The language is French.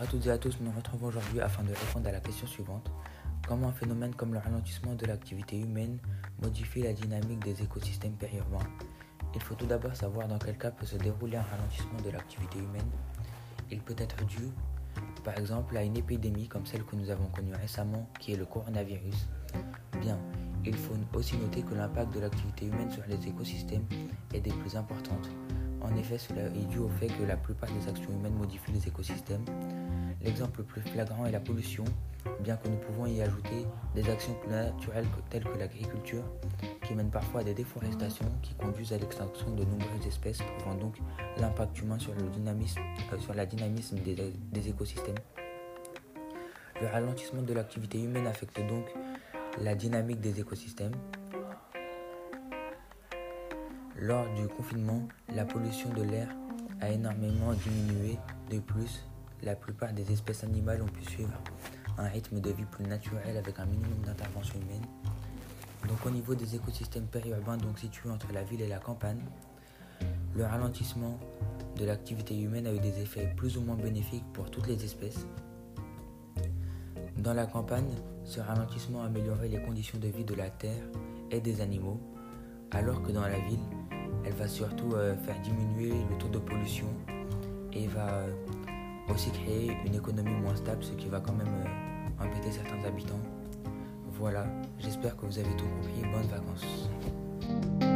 à toutes et à tous, nous nous retrouvons aujourd'hui afin de répondre à la question suivante. Comment un phénomène comme le ralentissement de l'activité humaine modifie la dynamique des écosystèmes périurbains? Il faut tout d'abord savoir dans quel cas peut se dérouler un ralentissement de l'activité humaine. Il peut être dû, par exemple, à une épidémie comme celle que nous avons connue récemment, qui est le coronavirus. Bien, il faut aussi noter que l'impact de l'activité humaine sur les écosystèmes est des plus importantes. En effet, cela est dû au fait que la plupart des actions humaines modifient les écosystèmes. L'exemple le plus flagrant est la pollution, bien que nous pouvons y ajouter des actions naturelles telles que l'agriculture, qui mènent parfois à des déforestations qui conduisent à l'extinction de nombreuses espèces, prouvant donc l'impact humain sur, le dynamisme, euh, sur la dynamisme des écosystèmes. Le ralentissement de l'activité humaine affecte donc la dynamique des écosystèmes, lors du confinement, la pollution de l'air a énormément diminué. De plus, la plupart des espèces animales ont pu suivre un rythme de vie plus naturel avec un minimum d'intervention humaine. Donc au niveau des écosystèmes périurbains, donc situés entre la ville et la campagne, le ralentissement de l'activité humaine a eu des effets plus ou moins bénéfiques pour toutes les espèces. Dans la campagne, ce ralentissement a amélioré les conditions de vie de la terre et des animaux, alors que dans la ville, elle va surtout euh, faire diminuer le taux de pollution et va euh, aussi créer une économie moins stable, ce qui va quand même euh, embêter certains habitants. Voilà, j'espère que vous avez tout compris. Bonnes vacances.